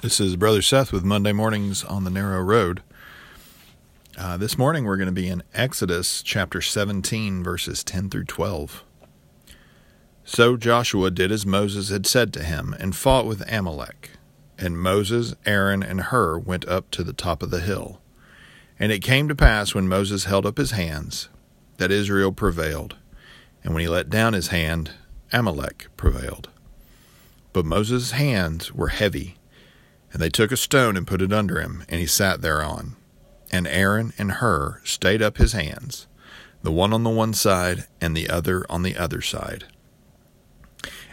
This is Brother Seth with Monday Mornings on the Narrow Road. Uh, this morning we're going to be in Exodus chapter 17, verses 10 through 12. So Joshua did as Moses had said to him and fought with Amalek. And Moses, Aaron, and Hur went up to the top of the hill. And it came to pass when Moses held up his hands that Israel prevailed. And when he let down his hand, Amalek prevailed. But Moses' hands were heavy and they took a stone and put it under him, and he sat thereon. And Aaron and Hur stayed up his hands, the one on the one side and the other on the other side.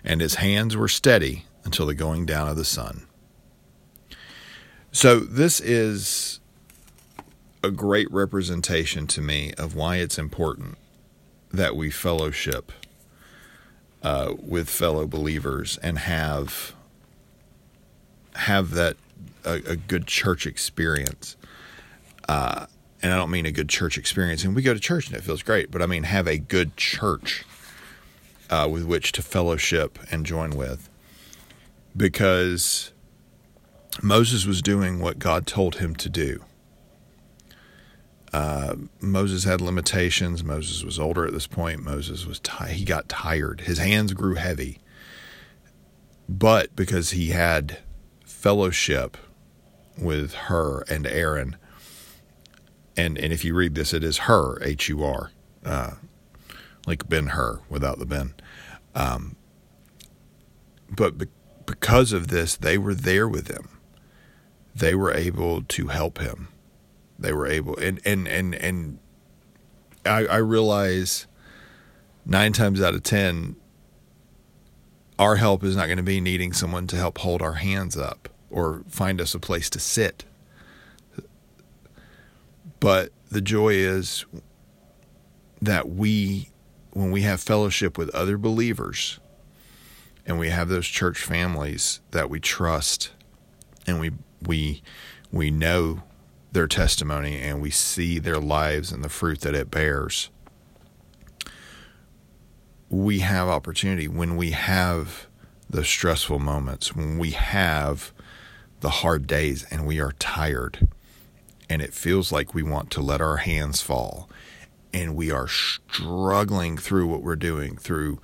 And his hands were steady until the going down of the sun. So, this is a great representation to me of why it's important that we fellowship uh, with fellow believers and have have that a, a good church experience. Uh, and I don't mean a good church experience. And we go to church and it feels great, but I mean have a good church uh, with which to fellowship and join with, because Moses was doing what God told him to do. Uh, Moses had limitations. Moses was older at this point. Moses was t- he got tired. His hands grew heavy. But because he had fellowship with Hur and Aaron. And and if you read this, it is Hur H U R, uh, like Ben Hur without the Ben. Um, but be- because of this, they were there with him. They were able to help him. They were able, and and and and I, I realize nine times out of ten, our help is not going to be needing someone to help hold our hands up or find us a place to sit. But the joy is that we, when we have fellowship with other believers, and we have those church families that we trust, and we we we know their testimony, and we see their lives and the fruit that it bears. We have opportunity when we have the stressful moments, when we have the hard days and we are tired. And it feels like we want to let our hands fall. And we are struggling through what we're doing through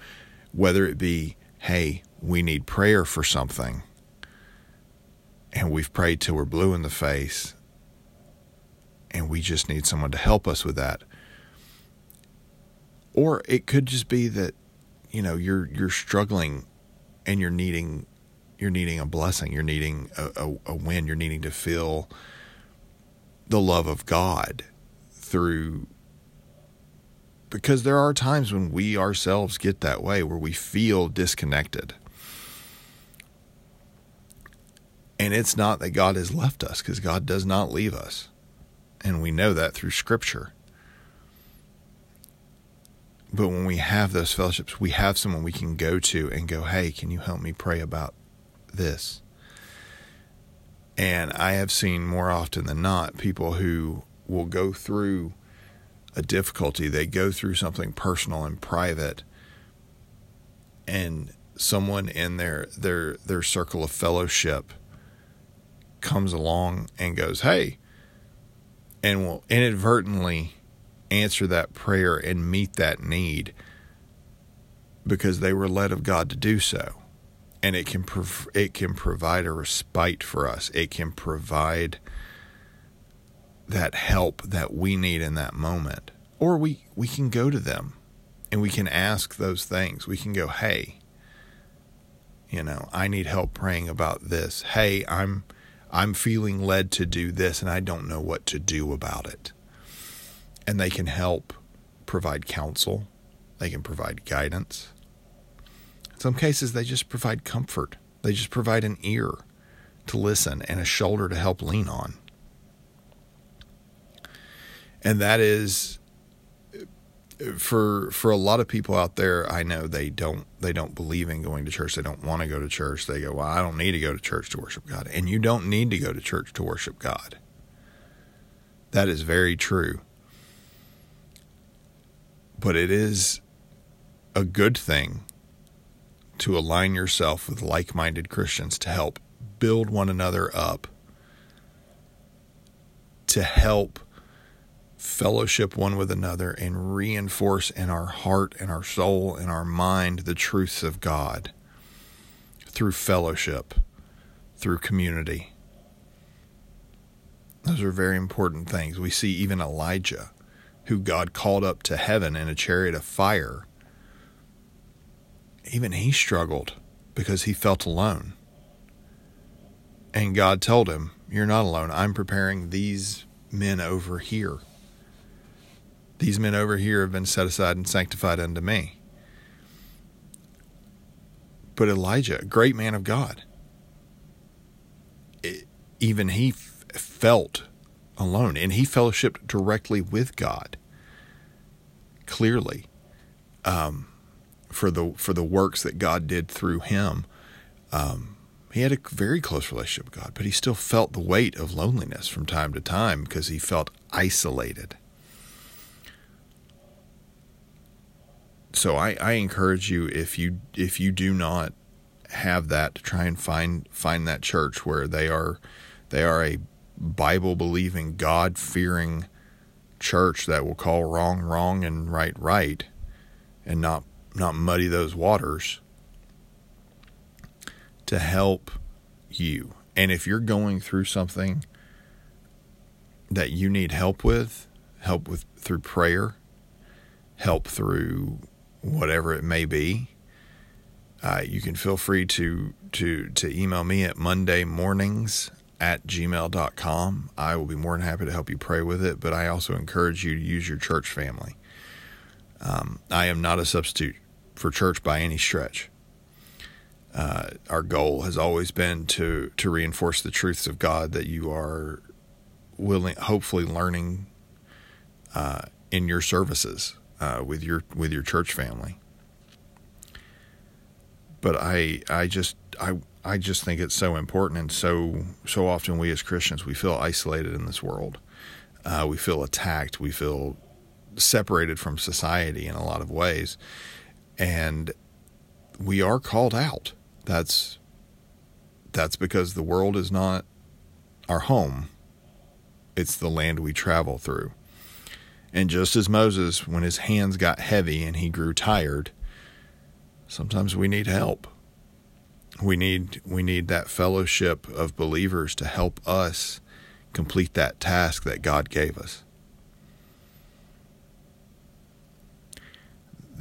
whether it be hey we need prayer for something. And we've prayed till we're blue in the face. And we just need someone to help us with that. Or it could just be that you know you're you're struggling and you're needing you're needing a blessing. You're needing a, a, a win. You're needing to feel the love of God through because there are times when we ourselves get that way where we feel disconnected. And it's not that God has left us because God does not leave us. And we know that through Scripture. But when we have those fellowships, we have someone we can go to and go, hey, can you help me pray about this. And I have seen more often than not people who will go through a difficulty, they go through something personal and private, and someone in their their their circle of fellowship comes along and goes, "Hey," and will inadvertently answer that prayer and meet that need because they were led of God to do so and it can prov- it can provide a respite for us. It can provide that help that we need in that moment. Or we we can go to them and we can ask those things. We can go, "Hey, you know, I need help praying about this. Hey, I'm I'm feeling led to do this and I don't know what to do about it." And they can help provide counsel. They can provide guidance some cases, they just provide comfort, they just provide an ear to listen and a shoulder to help lean on. And that is for for a lot of people out there I know they don't they don't believe in going to church. They don't want to go to church. They go well I don't need to go to church to worship God. And you don't need to go to church to worship God. That is very true. But it is a good thing to align yourself with like minded Christians to help build one another up, to help fellowship one with another and reinforce in our heart and our soul and our mind the truths of God through fellowship, through community. Those are very important things. We see even Elijah, who God called up to heaven in a chariot of fire, even he struggled because he felt alone. And God told him, You're not alone. I'm preparing these men over here. These men over here have been set aside and sanctified unto me. But Elijah, a great man of God, it, even he f- felt alone and he fellowshipped directly with God clearly um, for the for the works that God did through him. Um, he had a very close relationship with God, but he still felt the weight of loneliness from time to time because he felt isolated. So I, I encourage you if you if you do not have that to try and find find that church where they are they are a Bible believing, God fearing church that will call wrong wrong and right right and not not muddy those waters to help you. And if you're going through something that you need help with, help with through prayer, help through whatever it may be, uh, you can feel free to to to email me at Monday mornings at gmail.com. I will be more than happy to help you pray with it, but I also encourage you to use your church family. Um, I am not a substitute for church by any stretch. Uh, our goal has always been to to reinforce the truths of God that you are willing, hopefully, learning uh, in your services uh, with your with your church family. But I I just I I just think it's so important, and so so often we as Christians we feel isolated in this world. Uh, we feel attacked. We feel separated from society in a lot of ways, and we are called out. That's that's because the world is not our home. It's the land we travel through. And just as Moses, when his hands got heavy and he grew tired, sometimes we need help. We need we need that fellowship of believers to help us complete that task that God gave us.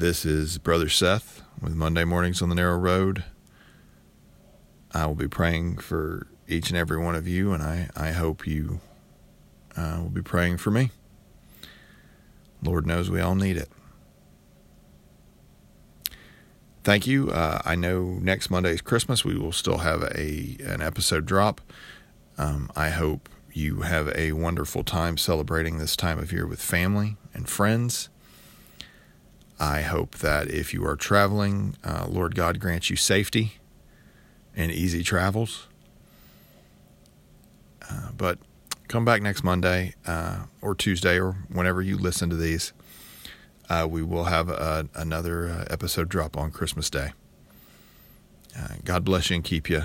This is Brother Seth with Monday Mornings on the Narrow Road. I will be praying for each and every one of you, and I, I hope you uh, will be praying for me. Lord knows we all need it. Thank you. Uh, I know next Monday is Christmas. We will still have a an episode drop. Um, I hope you have a wonderful time celebrating this time of year with family and friends. I hope that if you are traveling, uh, Lord God grants you safety and easy travels. Uh, but come back next Monday uh, or Tuesday or whenever you listen to these. Uh, we will have another uh, episode drop on Christmas Day. Uh, God bless you and keep you.